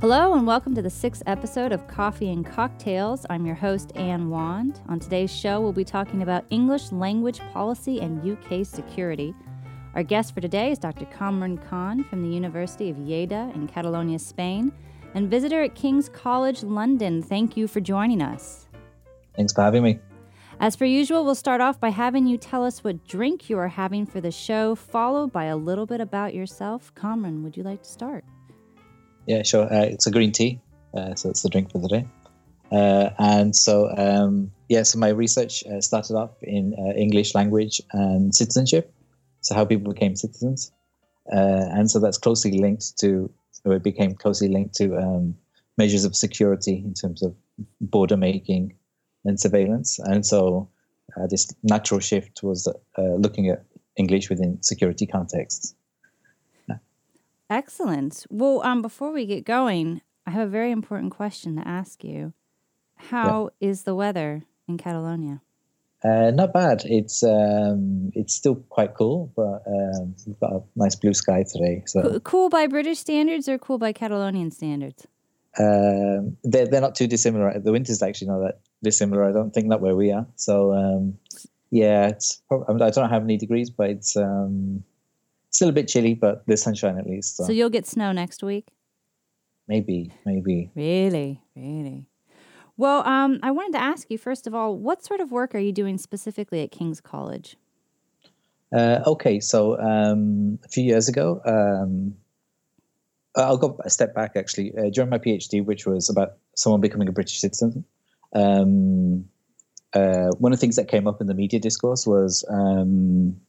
Hello, and welcome to the sixth episode of Coffee and Cocktails. I'm your host, Anne Wand. On today's show, we'll be talking about English language policy and UK security. Our guest for today is Dr. Kamran Khan from the University of Lleida in Catalonia, Spain, and visitor at King's College London. Thank you for joining us. Thanks for having me. As per usual, we'll start off by having you tell us what drink you are having for the show, followed by a little bit about yourself. Kamran, would you like to start? Yeah, sure. Uh, it's a green tea, uh, so it's the drink for the day. Uh, and so, um, yeah, so my research uh, started off in uh, English language and citizenship, so how people became citizens. Uh, and so that's closely linked to, or it became closely linked to um, measures of security in terms of border making and surveillance. And so this natural shift was looking at English within security contexts. Excellent. Well, um, before we get going, I have a very important question to ask you. How yeah. is the weather in Catalonia? Uh, not bad. It's um, it's still quite cool, but um, we've got a nice blue sky today. So cool by British standards or cool by Catalonian standards? Um, they're they're not too dissimilar. The winter's actually not that dissimilar. I don't think not where we are. So um, yeah, it's. I don't know how many degrees, but it's um, still a bit chilly, but there's sunshine at least. So. so you'll get snow next week? Maybe, maybe. Really, really. Well, um, I wanted to ask you first of all, what sort of work are you doing specifically at King's College? Uh, okay, so um, a few years ago, um, I'll go a step back actually. Uh, during my PhD, which was about someone becoming a British citizen, um, uh, one of the things that came up in the media discourse was um,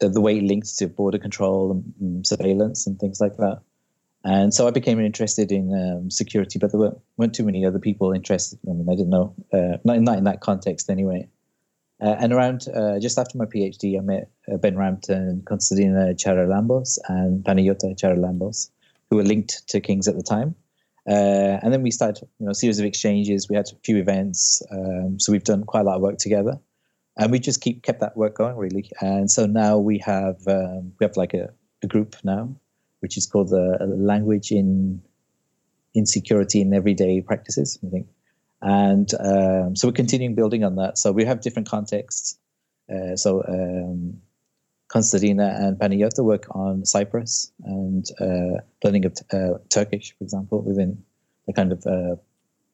the way it links to border control and, and, surveillance and things like that. And so I became interested in um, security, but there weren't, weren't, too many other people interested. I mean, I didn't know, uh, not, in, not in that context anyway. Uh, and around uh, just after my PhD, I met uh, Ben Rampton, Constantina Charalambous, and Panayota Charalambous, who were linked to King's at the time. Uh, and then we started, you know, a series of exchanges. We had a few events, um, so we've done quite a lot of work together and we just keep kept that work going really. And so now we have um, we have like a, a, group now, which is called the Language in Insecurity in Everyday Practices, I think. And um, so we're continuing building on that. So we have different contexts. Uh, so um, Constantina and Panayota work on Cyprus and uh, learning of uh, Turkish, for example, within the kind of uh,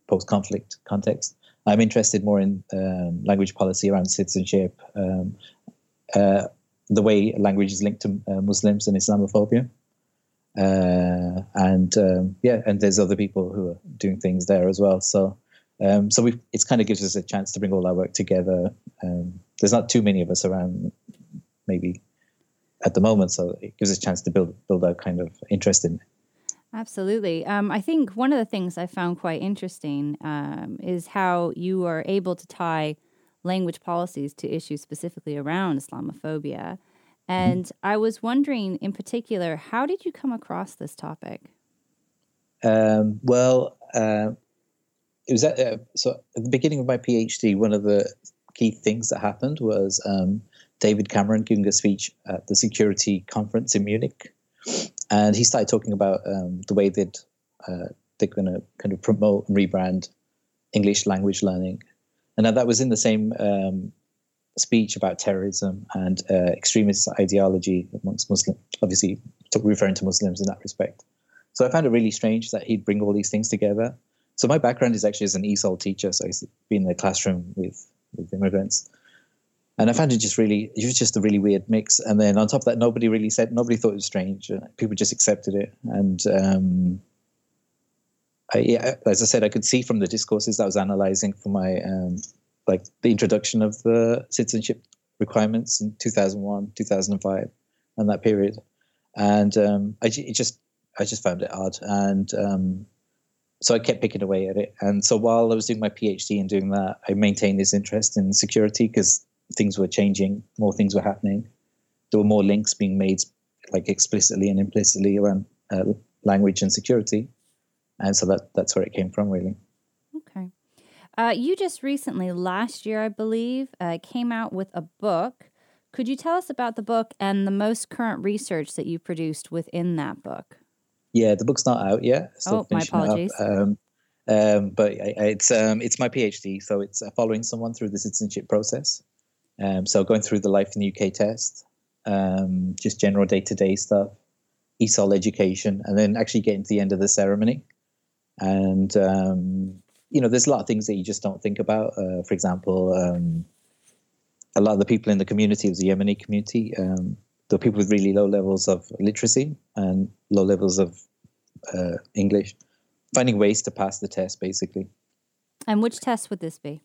post-conflict context. I'm interested more in um, language policy around citizenship, um, uh, the way language is linked to uh, Muslims and Islamophobia. Uh, and um, yeah, and there's other people who are doing things there as well. So, um, so it kind of gives us a chance to bring all our work together. Um, there's not too many of us around, maybe at the moment, so it gives us a chance to build build our kind of interest in Absolutely. Um, I think one of the things I found quite interesting um, is how you are able to tie language policies to issues specifically around Islamophobia. Mm-hmm. And mm-hmm. I was wondering, in particular, how did you come across this topic? Um, well, uh, it was at, uh, so at the beginning of my PhD. One of the key things that happened was um, David Cameron giving a speech at the security conference in Munich and he started talking about um, the way that uh, they're going to kind of promote and rebrand English language learning, and that was in the same um, speech about terrorism and uh, extremist ideology amongst Muslims. Obviously, referring to Muslims in that respect. So I found it really strange that he'd bring all these things together. So my background is actually as an ESOL teacher, so I've been in the classroom with with immigrants and I found it just really, it was just a really weird mix. And then on top of that, nobody really said, nobody thought it was strange. People just accepted it. And um, I, yeah, as I said, I could see from the discourses I was analyzing for my, um, like the introduction of the citizenship requirements in 2001, 2005, and that period. And um, I just, I just found it odd. And um, so I kept picking away at it. And so while I was doing my PhD and doing that, I maintained this interest in security because things were changing, more things were happening. There were more links being made, like explicitly and implicitly around uh, language and security, and so that that's where it came from, really. Okay. Uh, you just recently, last year, I believe, uh, came out with a book. Could you tell us about the book and the most current research that you produced within that book? Yeah, the book's not out yet. Still oh, my apologies. Um, um, but it's um, it's my PhD, so it's uh, following someone through the citizenship process. Um, so going through the life in the UK test, um, just general day to day stuff, ESOL education, and then actually getting to the end of the ceremony. And um, you know, there's a lot of things that you just don't think about. Uh, for example, um, a lot of the people in the community, it was the Yemeni community, um, the people with really low levels of literacy and low levels of uh, English, finding ways to pass the test, basically. And which test would this be?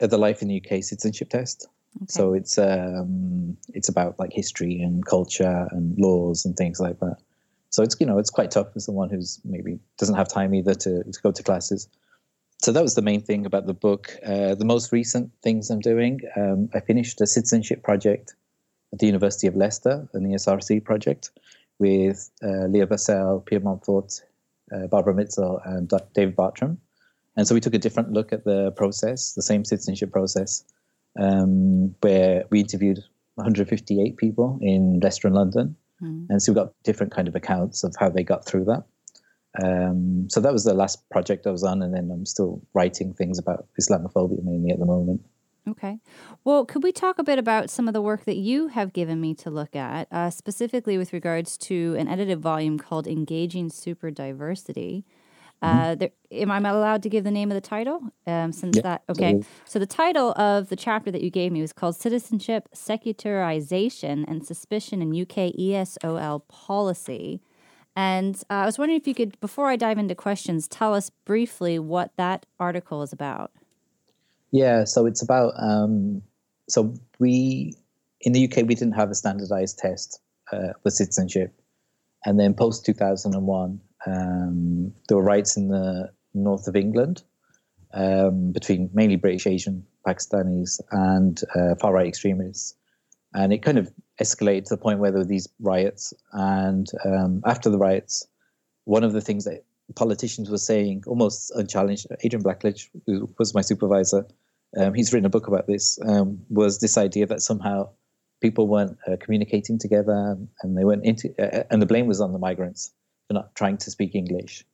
Uh, the Life in the UK citizenship test. Okay. So it's um, it's about like history and culture and laws and things like that. So it's you know it's quite tough for someone who's maybe doesn't have time either to, to go to classes. So that was the main thing about the book. Uh, the most recent things I'm doing, um, I finished a citizenship project at the University of Leicester, an ESRC project, with uh, Leah Bassel, Pierre Monforte, uh, Barbara Misztal, and David Bartram. And so we took a different look at the process, the same citizenship process, um, where we interviewed 158 people in Leicester and London. Mm. And so we got different kind of accounts of how they got through that. Um, so that was the last project I was on, and then I'm still writing things about Islamophobia mainly at the moment. Okay. Well, could we talk a bit about some of the work that you have given me to look at, uh, specifically with regards to an edited volume called Engaging Super Diversity? Mm-hmm. Uh, there, am I allowed to give the name of the title? Um, since yeah, that okay, so the title of the chapter that you gave me was called "Citizenship, Secularization, and Suspicion in UK ESOL Policy." And uh, I was wondering if you could, before I dive into questions, tell us briefly what that article is about. Yeah, so it's about um, so we in the UK we didn't have a standardized test uh, for citizenship, and then post two thousand and one um, there were riots in the north of England um, between mainly British, Asian, Pakistanis, and uh, far right extremists. And it kind of escalated to the point where there were these riots. And um, after the riots, one of the things that politicians were saying, almost unchallenged, Adrian Blackledge, who was my supervisor, um, he's written a book about this, um, was this idea that somehow people weren't uh, communicating together and they weren't into, uh, and the blame was on the migrants not trying to speak English,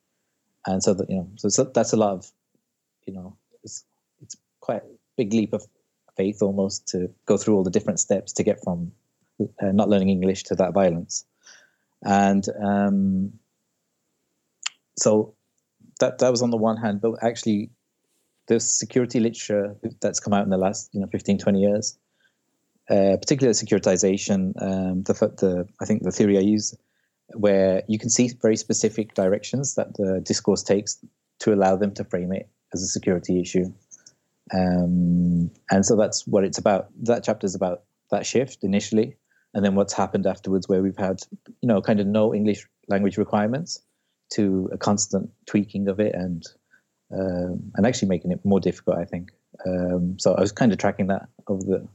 and so that you know, so, so that's a lot of, you know, it's it's quite a big leap of faith almost to go through all the different steps to get from uh, not learning English to that violence, and um, so that that was on the one hand, but actually the security literature that's come out in the last you know 15 20 years uh, particularly securitization um, the, the i think the theory i use where you can see very specific directions that the discourse takes to allow them to frame it as a security issue. Um, and so that's what it's about. That chapter is about that shift initially, and then what's happened afterwards, where we've had, you know, kind of no English language requirements to a constant tweaking of it and um, and actually making it more difficult, I think. Um, so I was kind of tracking that over the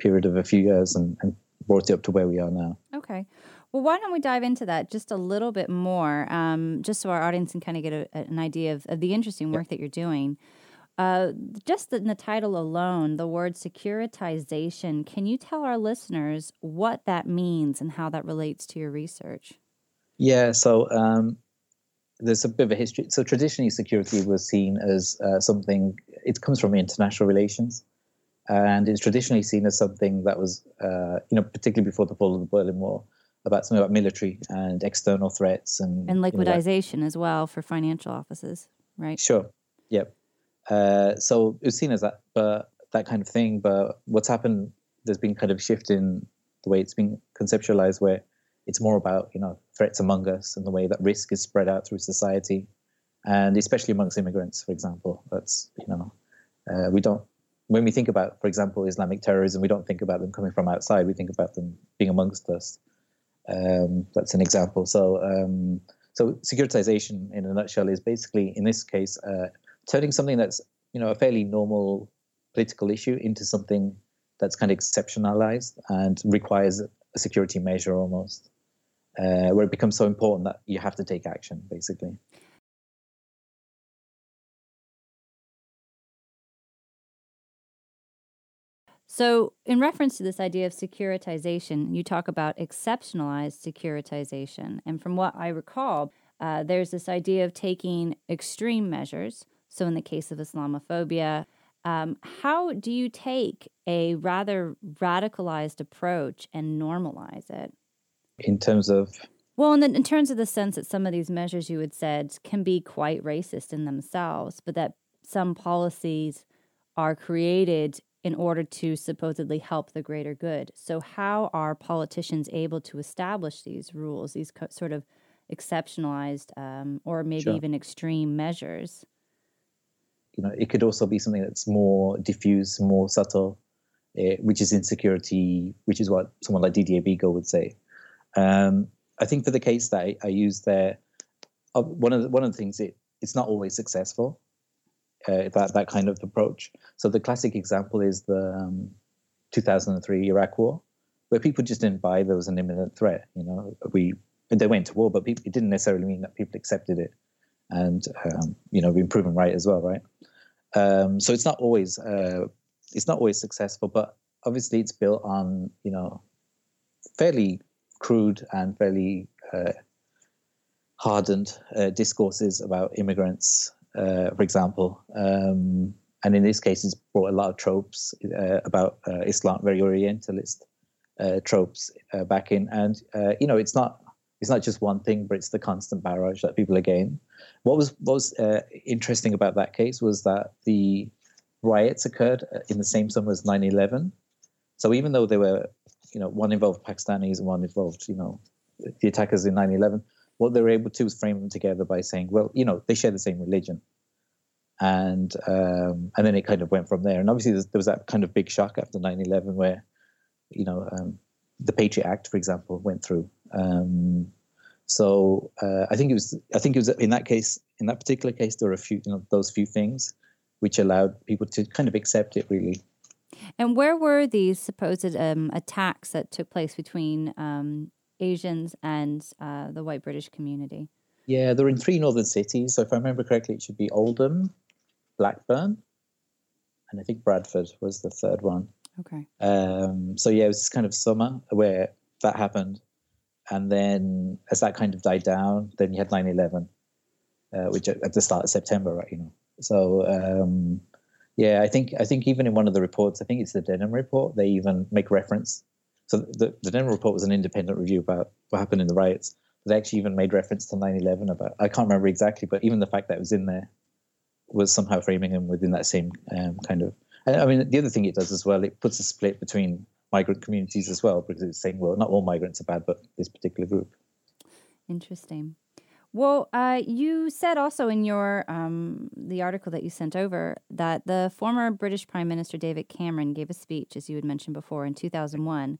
period of a few years and, and brought it up to where we are now. Okay. Well, why don't we dive into that just a little bit more, um, just so our audience can kind of get a, an idea of, of, the interesting work that you're doing. Uh, just in the title alone, the word securitization, can you tell our listeners what that means and how that relates to your research? Yeah, so um, there's a bit of a history. So traditionally, security was seen as uh, something, it comes from international relations. And it's traditionally seen as something that was, uh, you know, particularly before the fall of the Berlin Wall, about something about military and external threats and and liquidization you know, as well for financial offices, right? Sure. Yep. Uh, so it was seen as that, but that kind of thing. But what's happened? There's been kind of a shift in the way it's been conceptualized, where it's more about you know threats among us and the way that risk is spread out through society, and especially amongst immigrants, for example. That's you know uh, we don't when we think about, for example, Islamic terrorism, we don't think about them coming from outside. We think about them being amongst us. Um, that's an example. So, um, so securitization, in a nutshell, is basically, in this case, uh, turning something that's you know a fairly normal political issue into something that's kind of exceptionalized and requires a security measure almost, uh, where it becomes so important that you have to take action, basically. So, in reference to this idea of securitization, you talk about exceptionalized securitization. And from what I recall, uh, there's this idea of taking extreme measures. So, in the case of Islamophobia, um, how do you take a rather radicalized approach and normalize it? In terms of well, in, the, in terms of the sense that some of these measures you had said can be quite racist in themselves, but that some policies are created in order to supposedly help the greater good. So, how are politicians able to establish these rules, these co- sort of exceptionalized um, or maybe sure. even extreme measures? You know, it could also be something that's more diffuse, more subtle, uh, which is insecurity, which is what someone like Didier Bigo would say. Um, I think for the case that I, I used there, uh, one of the, one of the things it it's not always successful. Uh, that that kind of approach. So the classic example is the um, 2003 Iraq War, where people just didn't buy there was an imminent threat. You know, we they went to war, but people, it didn't necessarily mean that people accepted it, and um, you know, been proven right as well, right? Um, so it's not always uh, it's not always successful, but obviously it's built on you know fairly crude and fairly uh, hardened uh, discourses about immigrants, uh, for example. Um, and in this case, it's brought a lot of tropes uh, about uh, Islam, very Orientalist uh, tropes back in. And you know, it's not it's not just one thing, but it's the constant barrage that people are getting. What was what was interesting about that case was that the riots occurred in the same summer as 9/11. So even though they were you know, one involved Pakistanis and one involved, you know, the attackers in 9/11. What they were able to was frame them together by saying, well, you know, they share the same religion, and um, and then it kind of went from there. And obviously, there was that kind of big shock after 9/11 where, you know, um, the Patriot Act, for example, went through. Um, so uh, I think it was I think it was in that case in that particular case there were a few you know those few things which allowed people to kind of accept it really and where were these supposed um, attacks that took place between um, Asians and uh, the white British community? Yeah, they're in three northern cities. So if I remember correctly, it should be Oldham, Blackburn, and I think Bradford was the third one. Okay. Um, so yeah, it was kind of summer where that happened. And then as that kind of died down, then you had 9 11, uh, which at the start of September, right? You know. So um, yeah, I think I think even in one of the reports, I think it's the Denham report, they even make reference. So the, the Denham report was an independent review about what happened in the riots. They actually even made reference to 9/11 about. I can't remember exactly, but even the fact that it was in there was somehow framing him within that same um, kind of. I mean, the other thing it does as well, it puts a split between migrant communities as well, because it's saying, well, not all migrants are bad, but this particular group. Interesting. Well, uh, you said also in your um, the article that you sent over that the former British Prime Minister David Cameron gave a speech, as you had mentioned before, in 2001,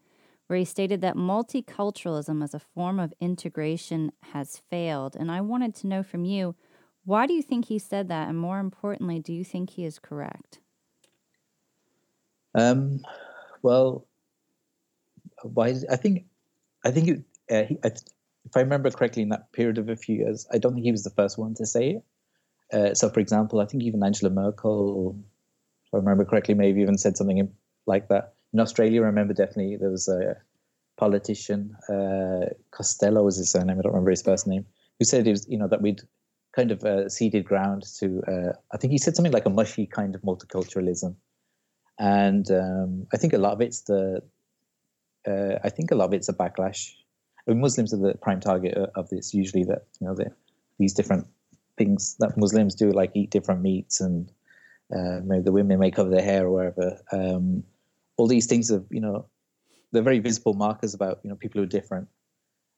where he stated that multiculturalism as a form of integration has failed. And I wanted to know from you, why do you think he said that, and more importantly, do you think he is correct? Um, well, why? I think, I think it, uh, he, I, if I remember correctly, in that period of a few years, I don't think he was the first one to say it. Uh, so, for example, I think even Angela Merkel, if I remember correctly, maybe even said something like that. In Australia, I remember definitely there was a politician, uh, Costello was his surname, I don't remember his first name, who said it was, you know, that we'd kind of uh, ceded ground to, uh, I think he said something like a mushy kind of multiculturalism. And um, I think a lot of it's the, uh, I think a lot of it's a backlash I mean, Muslims are the prime target of this. Usually, that you know, these different things that Muslims do, like eat different meats, and uh, maybe the women may cover their hair or whatever. Um, all these things are, you know, they're very visible markers about you know people who are different.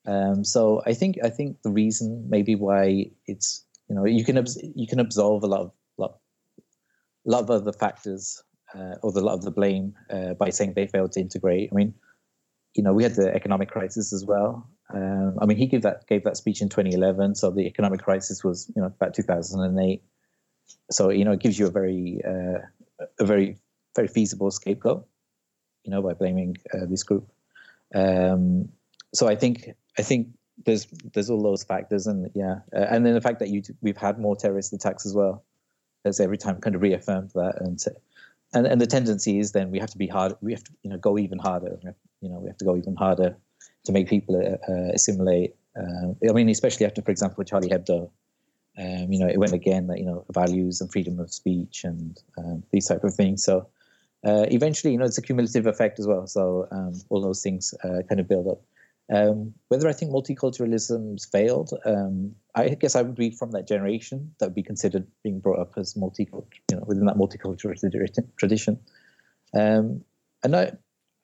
Um, so I think I think the reason maybe why it's you know you can you can absolve a lot of lot, lot of other factors uh, or the lot of the blame uh, by saying they failed to integrate. I mean, you know, we had the economic crisis as well. Um, I mean, he gave that gave that speech in 2011, so the economic crisis was you know about 2008. So you know, it gives you a very uh, a very very feasible scapegoat, you know, by blaming uh, this group. Um, so I think I think there's there's all those factors, and yeah, uh, and then the fact that you we've had more terrorist attacks as well, has every time kind of reaffirmed that, and and and the tendency is then we have to be hard, we have to you know go even harder, you know we have to go even harder to make people uh, assimilate Uh, I mean, especially after, for example, Charlie Hebdo, um, you know, it went again that you know values and freedom of speech and um, these type of things. So uh, eventually, you know, it's a cumulative effect as well. So um, all those things uh, kind of build up. Um, whether I think multiculturalism's failed, um, I guess I would be from that generation that would be considered being brought up as multicultural, you know, within that multicultural tradition. Um, and I,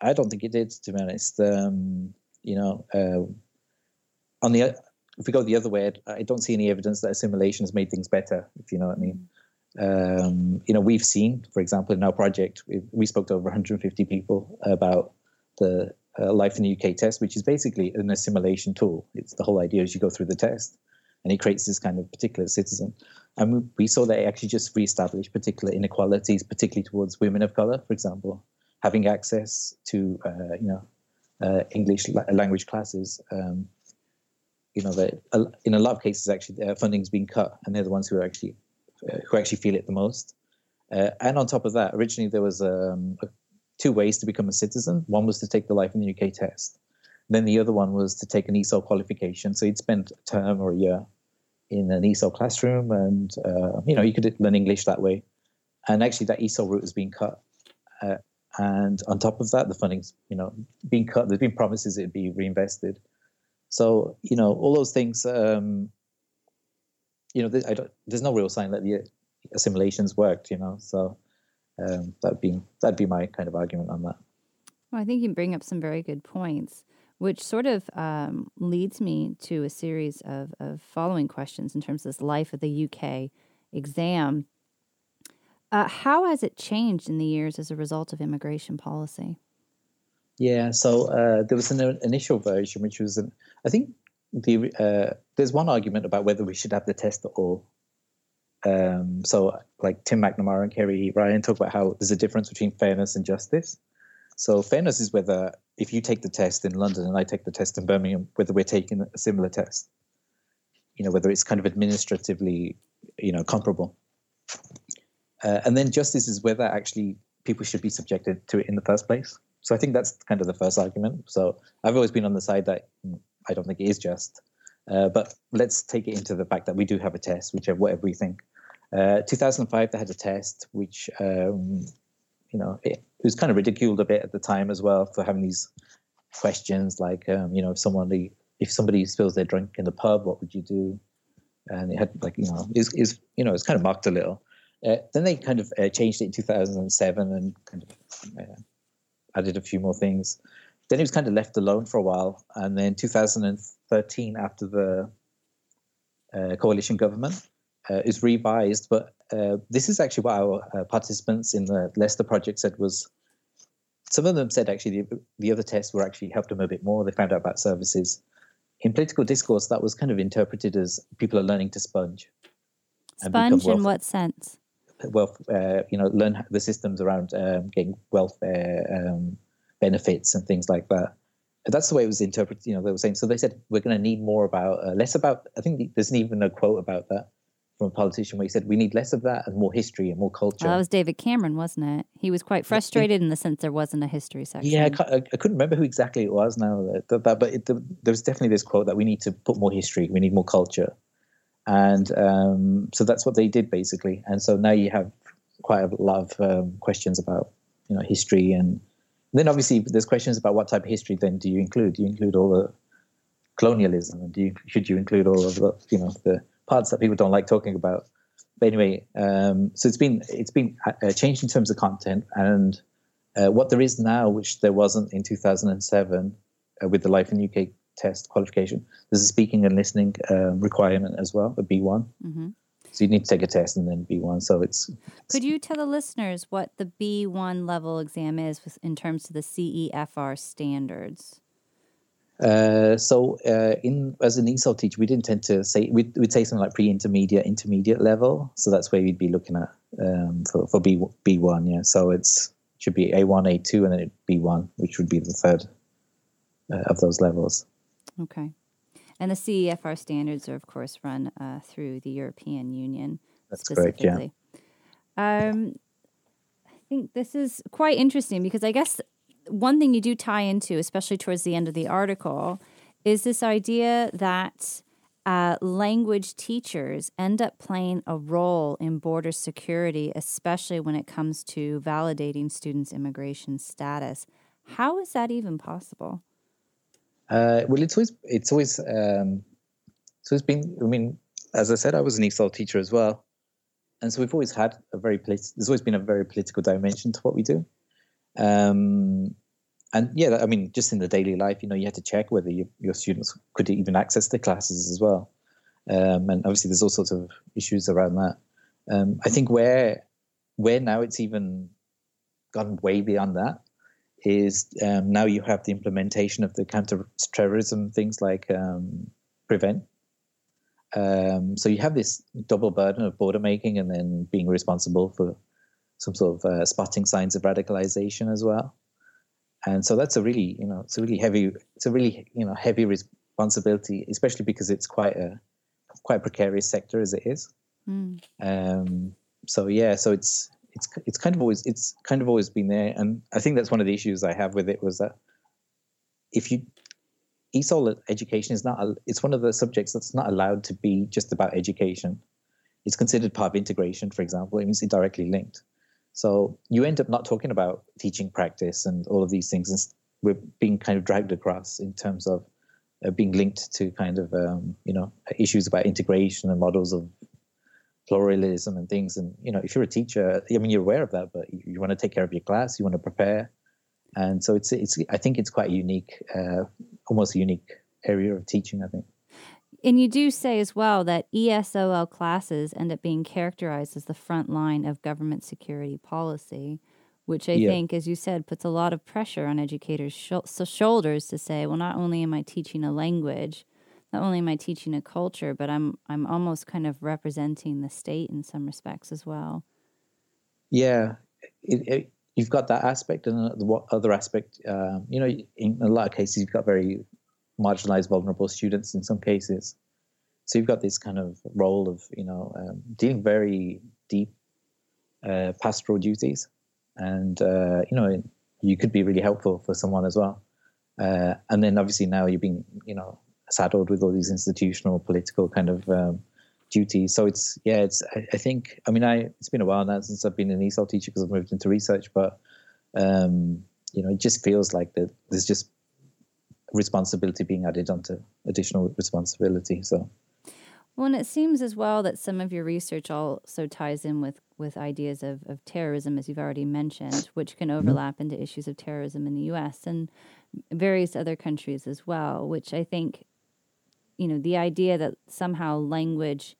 I don't think it did, to be honest. Um, you know, uh, on the if we go the other way, I don't see any evidence that assimilation has made things better. If you know what I mean. Um, you know, we've seen, for example, in our project, we, we spoke to over 150 people about the uh, Life in the UK test, which is basically an assimilation tool. It's the whole idea is you go through the test and it creates this kind of particular citizen. And we saw that it actually just re-established particular inequalities, particularly towards women of color, for example, having access to, uh, you know, uh, English la- language classes. Um, you know, that in a lot of cases, actually, their funding's been cut, and they're the ones who are actually who actually feel it the most. Uh, and on top of that, originally there was um, two ways to become a citizen. One was to take the Life in the UK test. Then the other one was to take an ESOL qualification. So you'd spend a term or a year in an ESOL classroom, and uh, you know you could learn English that way. And actually, that ESOL route has been cut. Uh, and on top of that, the funding's you know being cut. There's been promises it'd be reinvested. So you know all those things. Um, you know, there's no real sign that the assimilations worked. You know, so um, that'd be that'd be my kind of argument on that. Well, I think you bring up some very good points, which sort of um, leads me to a series of, of following questions in terms of this life of the UK exam. Uh, how has it changed in the years as a result of immigration policy? Yeah, so uh, there was an initial version, which was, an, I think, the uh, there's one argument about whether we should have the test at all. Um, so, like Tim McNamara and Kerry Ryan talk about how there's a difference between fairness and justice. So, fairness is whether if you take the test in London and I take the test in Birmingham, whether we're taking a similar test. You know, whether it's kind of administratively, you know, comparable. Uh, and then justice is whether actually people should be subjected to it in the first place. So I think that's kind of the first argument. So I've always been on the side that mm, I don't think it is just. Uh, but let's take it into the fact that we do have a test, whichever whatever we think. Uh, 2005, they had a test which, um, you know, it, it, was kind of ridiculed a bit at the time as well for having these questions like, um, you know, if somebody if somebody spills their drink in the pub, what would you do? And it had like, you know, is is you know, it's kind of mocked a little. Uh, then they kind of uh, changed it in 2007 and kind of uh, added a few more things. Then it was kind of left alone for a while, and then 2013, after the uh, coalition government, uh, is revised. But uh, this is actually what our uh, participants in the Leicester project said was. Some of them said actually the, the other tests were actually helped them a bit more. They found out about services. In political discourse, that was kind of interpreted as people are learning to sponge. Sponge in what sense? Wealth, uh, you know, learn the systems around um, getting welfare um, benefits and things like that. That's the way it was interpreted. You know, they were saying. So they said we're going to need more about uh, less about. I think there's even a quote about that from a politician where he said we need less of that and more history and more culture. Well, that was David Cameron, wasn't it? He was quite frustrated in the sense there wasn't a history section. Yeah, I, I couldn't remember who exactly it was now, that, that, but it, the, there was definitely this quote that we need to put more history, we need more culture, and um, so that's what they did basically. And so now you have quite a lot of um, questions about you know history and then obviously there's questions about what type of history then do you include? Do you include all the colonialism, and do you, should you include all of the you know the parts that people don't like talking about? But anyway, um, so it's been it's been uh, changed in terms of content and uh, what there is now, which there wasn't in 2007 uh, with the Life in UK test qualification. There's a speaking and listening um, requirement as well, a B1. Mm-hmm. So you need to take a test and then B1. So it's. Could you tell the listeners what the B1 level exam is in terms of the CEFR standards? Uh, so uh, in as an ESOL teacher, we didn't tend to say we'd, we'd say something like pre-intermediate, intermediate level. So that's where we'd be looking at um, for for B B one. Yeah, so it's should be A one, A two, and then B one, which would be the third uh, of those levels. Okay. And the CEFR standards are, of course, run uh, through the European Union That's specifically. Correct, yeah. Um, I think this is quite interesting because I guess one thing you do tie into, especially towards the end of the article, is this idea that uh, language teachers end up playing a role in border security, especially when it comes to validating students' immigration status. How is that even possible? Uh, well, it's always it's always um, it's always been. I mean, as I said, I was an ESOL teacher as well, and so we've always had a very polit- there's always been a very political dimension to what we do. Um, and yeah, I mean, just in the daily life, you know, you had to check whether you, your students could even access the classes as well. Um, and obviously, there's all sorts of issues around that. Um, I think where where now it's even gone way beyond that is um, now you have the implementation of the counter-terrorism things like um, prevent. Um, so you have this double burden of border making and then being responsible for some sort of uh, spotting signs of radicalization as well and so that's a really you know it's a really heavy it's a really you know heavy responsibility especially because it's quite a quite precarious sector as it is mm. um, so yeah so it's it's it's kind of always it's kind of always been there. And i think that's one of the issues i have with it was that if you ESOL education is not it's one of the subjects that's not allowed to be just about education. It's considered part of integration for example it means it's directly linked. So you end up not talking about teaching practice and all of these things. And we're being kind of dragged across in terms of uh, being linked to kind of um, you know issues about integration and models of pluralism and things. And you know, if you're a teacher, I mean, you're aware of that, but you, want to take care of your class, you want to prepare, and so it's it's. I think it's quite a unique, uh, almost a unique area of teaching. I think. And you do say as well that ESOL classes end up being characterized as the front line of government security policy, which I yeah. think, as you said, puts a lot of pressure on educators' sh- shoulders to say, well, not only am I teaching a language, not only am I teaching a culture, but I'm I'm almost kind of representing the state in some respects as well. Yeah, it, it, you've got that aspect, and the other aspect, um, you know, in a lot of cases, you've got very marginalized, vulnerable students in some cases. So you've got this kind of role of, you know, um, dealing very deep uh, pastoral duties, and uh, you know, you could be really helpful for someone as well. Uh, and then obviously now you've been you know, saddled with all these institutional, political kind of um, duties. So it's yeah, it's I, I, think I mean I it's been a while now since I've been an ESOL teacher because I've moved into research, but um, you know, it just feels like that there's just responsibility being added onto additional responsibility. So. Well, and it seems as well that some of your research also ties in with, with ideas of, of terrorism, as you've already mentioned, which can mm-hmm. overlap mm-hmm. into issues of terrorism in the U.S. and various other countries as well, which I think, you know, the idea that somehow language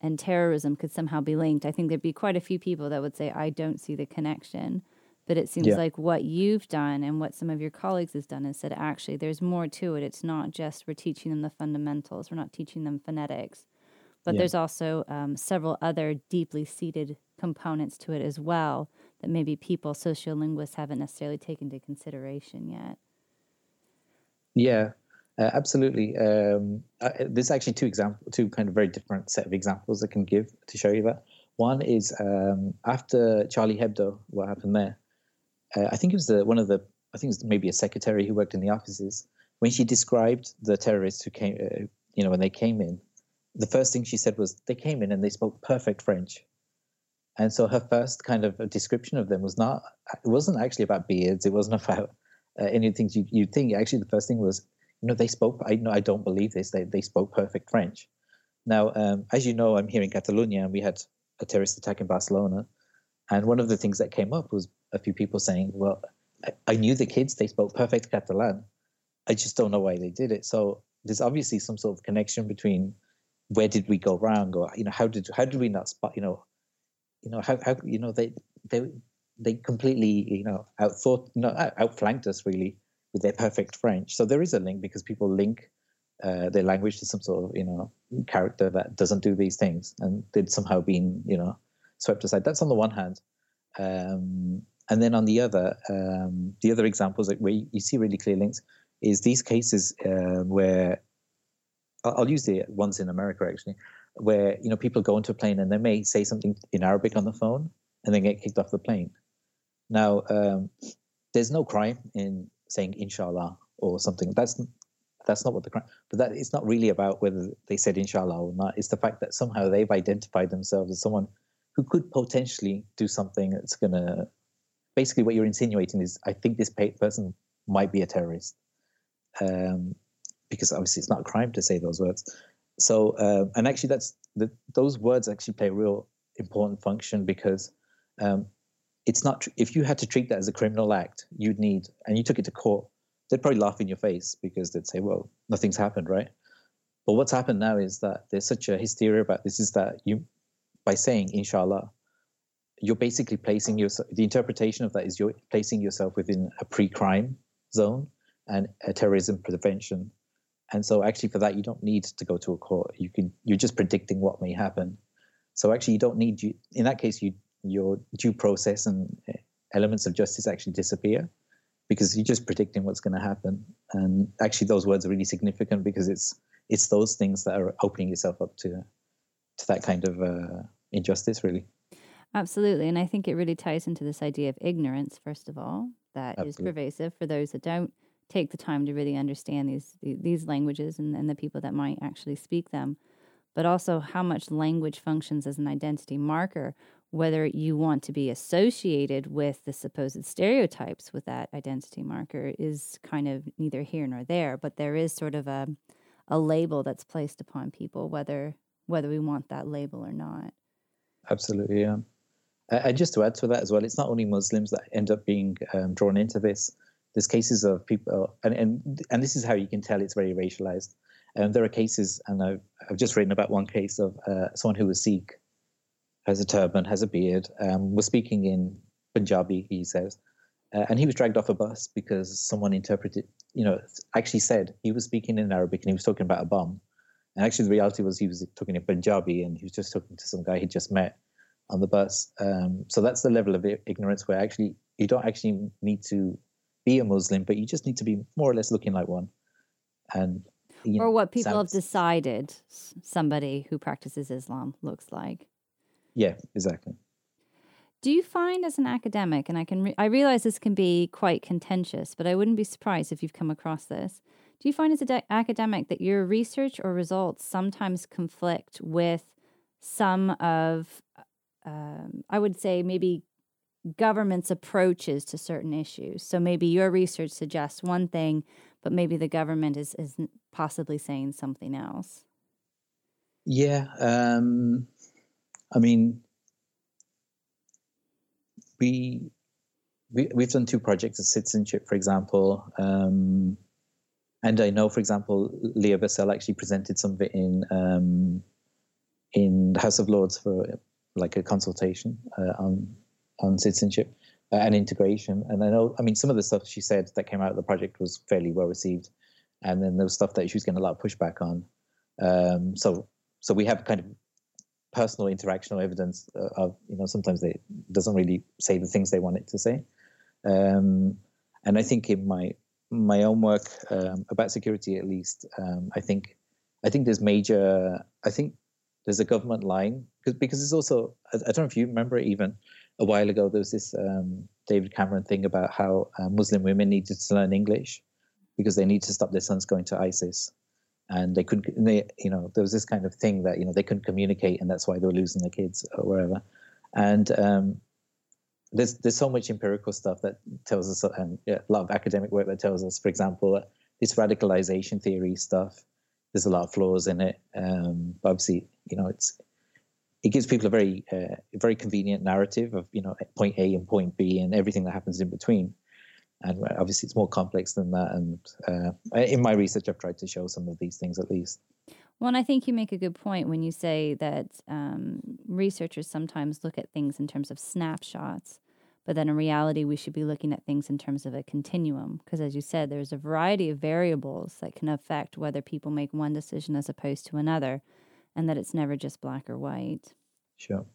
and terrorism could somehow be linked, I think there'd be quite a few people that would say, I don't see the connection. But it seems yeah. like what you've done and what some of your colleagues has done is said actually there's more to it. It's not just we're teaching them the fundamentals, we're not teaching them phonetics, but yeah. there's also um, several other deeply seated components to it as well that maybe people, sociolinguists, haven't necessarily taken into consideration yet. Yeah, uh, absolutely. Um, uh, there's actually two examples, two kind of very different set of examples I can give to show you that. One is um, after Charlie Hebdo, what happened there uh, I think it was the one of the I think it was maybe a secretary who worked in the offices when she described the terrorists who came, uh, you know, when they came in. The first thing she said was they came in and they spoke perfect French, and so her first kind of description of them was not it wasn't actually about beards. It wasn't about uh, anything you you think. Actually, the first thing was know they spoke. I know I don't believe this. They they spoke perfect French. Now, um, as you know, I'm here in Catalonia, and we had a terrorist attack in Barcelona. And one of the things that came up was a few people saying, well, I, I knew the kids, they spoke perfect Catalan. I just don't know why they did it. So there's obviously some sort of connection between where did we go wrong or, you know, how did, how did we not spot, you know, you know, how, how, you know, they, they, they completely, you know, outthought, you know, outflanked us really with their perfect French. So there is a link because people link uh, their language to some sort of, you know, character that doesn't do these things and they'd somehow been, you know, swept aside. That's on the one hand. Um, and then on the other, um, the other examples where you see really clear links is these cases uh, where I'll use the ones in America actually, where you know people go into a plane and they may say something in Arabic on the phone and then get kicked off the plane. Now, um, there's no crime in saying inshallah or something. That's that's not what the crime. But that it's not really about whether they said inshallah or not. It's the fact that somehow they've identified themselves as someone who could potentially do something that's going to. Basically, what you're insinuating is, I think this person might be a terrorist, um, because obviously it's not a crime to say those words. So, uh, and actually, that's the, those words actually play a real important function because um, it's not. If you had to treat that as a criminal act, you'd need, and you took it to court, they'd probably laugh in your face because they'd say, "Well, nothing's happened, right?" But what's happened now is that there's such a hysteria about this is that you, by saying inshallah, you're basically placing yourself. The interpretation of that is you're placing yourself within a pre-crime zone and a terrorism prevention. And so, actually, for that, you don't need to go to a court. You can you're just predicting what may happen. So, actually, you don't need you. In that case, you your due process and elements of justice actually disappear because you're just predicting what's going to happen. And actually, those words are really significant because it's it's those things that are opening yourself up to to that kind of uh, injustice, really. Absolutely, and I think it really ties into this idea of ignorance. First of all, that Absolutely. is pervasive for those that don't take the time to really understand these these languages and, and the people that might actually speak them, but also how much language functions as an identity marker whether you want to be associated with the supposed stereotypes with that identity marker is kind of neither here nor there but there is sort of a a label that's placed upon people whether whether we want that label or not. Absolutely yeah. And just to add to that as well it's not only muslims that end up being um, drawn into this. There's cases of people and, and and this is how you can tell it's very racialized. And um, there are cases and I've, I've just written about one case of uh, someone who was Sikh has a turban, has a beard, um, was speaking in Punjabi, he says. Uh, and he was dragged off a bus because someone interpreted, you know, actually said he was speaking in Arabic and he was talking about a bomb. And actually, the reality was he was talking in Punjabi and he was just talking to some guy he just met on the bus. Um, so that's the level of ignorance where actually you don't actually need to be a Muslim, but you just need to be more or less looking like one. And or know, what people sounds, have decided somebody who practices Islam looks like. Yeah, exactly. Do you find as an academic, and I can re- I realize this can be quite contentious, but I wouldn't be surprised if you've come across this. Do you find as an de- academic that your research or results sometimes conflict with some of, um, I would say, maybe government's approaches to certain issues? So maybe your research suggests one thing, but maybe the government is is possibly saying something else. Yeah, um, I mean, we, we we've done two projects of citizenship, for example, um, and I know, for example, Leah Bassel actually presented some of it in um, in the House of Lords for like a consultation uh, on on citizenship uh, and integration. And I know, I mean, some of the stuff she said that came out of the project was fairly well received, and then there was stuff that she was getting a lot of pushback on. Um, so so we have kind of personal interactional evidence uh, of you know sometimes they doesn't really say the things they want it to say. Um, and i think in my my own work um, about security at least um, i think i think there's major i think there's a government line because because there's also I, I, don't know if you remember even a while ago there was this um, david cameron thing about how uh, muslim women needed to learn english because they need to stop their sons going to isis and they couldn't they you know there was this kind of thing that you know they couldn't communicate and that's why they were losing their kids or wherever and um, there's there's so much empirical stuff that tells us and yeah, a lot of academic work that tells us for example this radicalization theory stuff there's a lot of flaws in it. Um, obviously you know it's it gives people a very uh, very convenient narrative of you know point A and point B and everything that happens in between and obviously it's more complex than that. And uh, in my research, I've tried to show some of these things at least. Well, and I think you make a good point when you say that um, researchers sometimes look at things in terms of snapshots, but then in reality, we should be looking at things in terms of a continuum. Because as you said, there's a variety of variables that can affect whether people make one decision as opposed to another, and that it's never just black or white. Sure.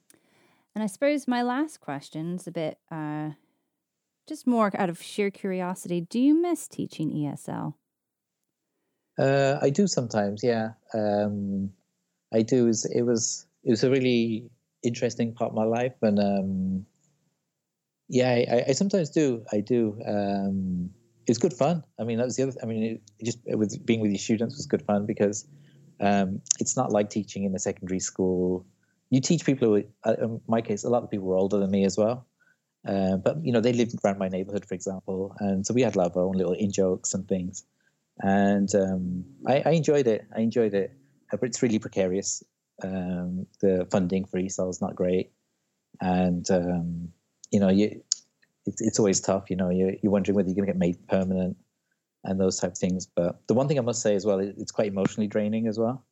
And I suppose my last question is a bit uh, just more out of sheer curiosity, do you miss teaching ESL? Uh, I do sometimes, yeah. Um, I do. It was, it was it was a really interesting part of my life, and um, yeah, I, I, sometimes do. I do. Um, it's good fun. I mean, that was the other. I mean, it, just with being with your students was good fun because um, it's not like teaching in a secondary school. You teach people who, uh, in my case, a lot of people were older than me as well. Uh, but you know, they lived around my neighborhood, for example, and so we had a lot of our own little in jokes and things. And um, I, I, enjoyed it. I enjoyed it, but it's really precarious. Um, the funding for ESOL is not great, and um, you know, you it's, it's always tough. You know, you're, you're wondering whether you're going to get made permanent and those type of things. But the one thing I must say as well, it's quite emotionally draining as well,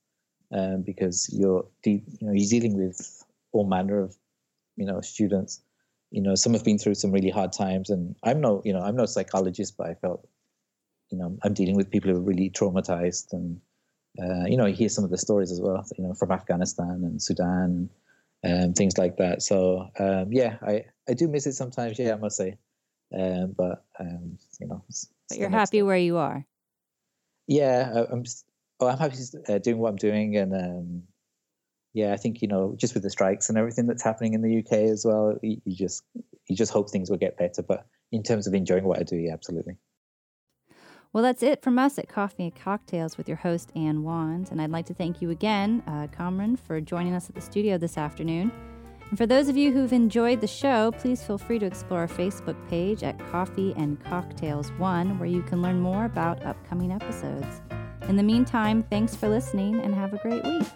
um, because you're de- you know you're dealing with all manner of you know students. You know, some have been through some really hard times, and I'm no you know I'm no psychologist, but I felt you know I'm dealing with people who are really traumatized, and uh, you know you hear some of the stories as well. You know, from Afghanistan and Sudan and things like that. So um, yeah, I I do miss it sometimes. Yeah, I must say, um, but um, you know. But you're happy where you are. Yeah, I, am Oh, I'm happy uh, doing what I'm doing, and um, yeah, I think you know, just with the strikes and everything that's happening in the UK as well, you, you just you just hope things will get better. But in terms of enjoying what I do, yeah, absolutely. Well, that's it from us at Coffee and Cocktails with your host, Anne Wand. And I'd like to thank you again, uh, Kamran, for joining us at the studio this afternoon. And for those of you who've enjoyed the show, please feel free to explore our Facebook page at Coffee and Cocktails One, where you can learn more about upcoming episodes. In the meantime, thanks for listening and have a great week.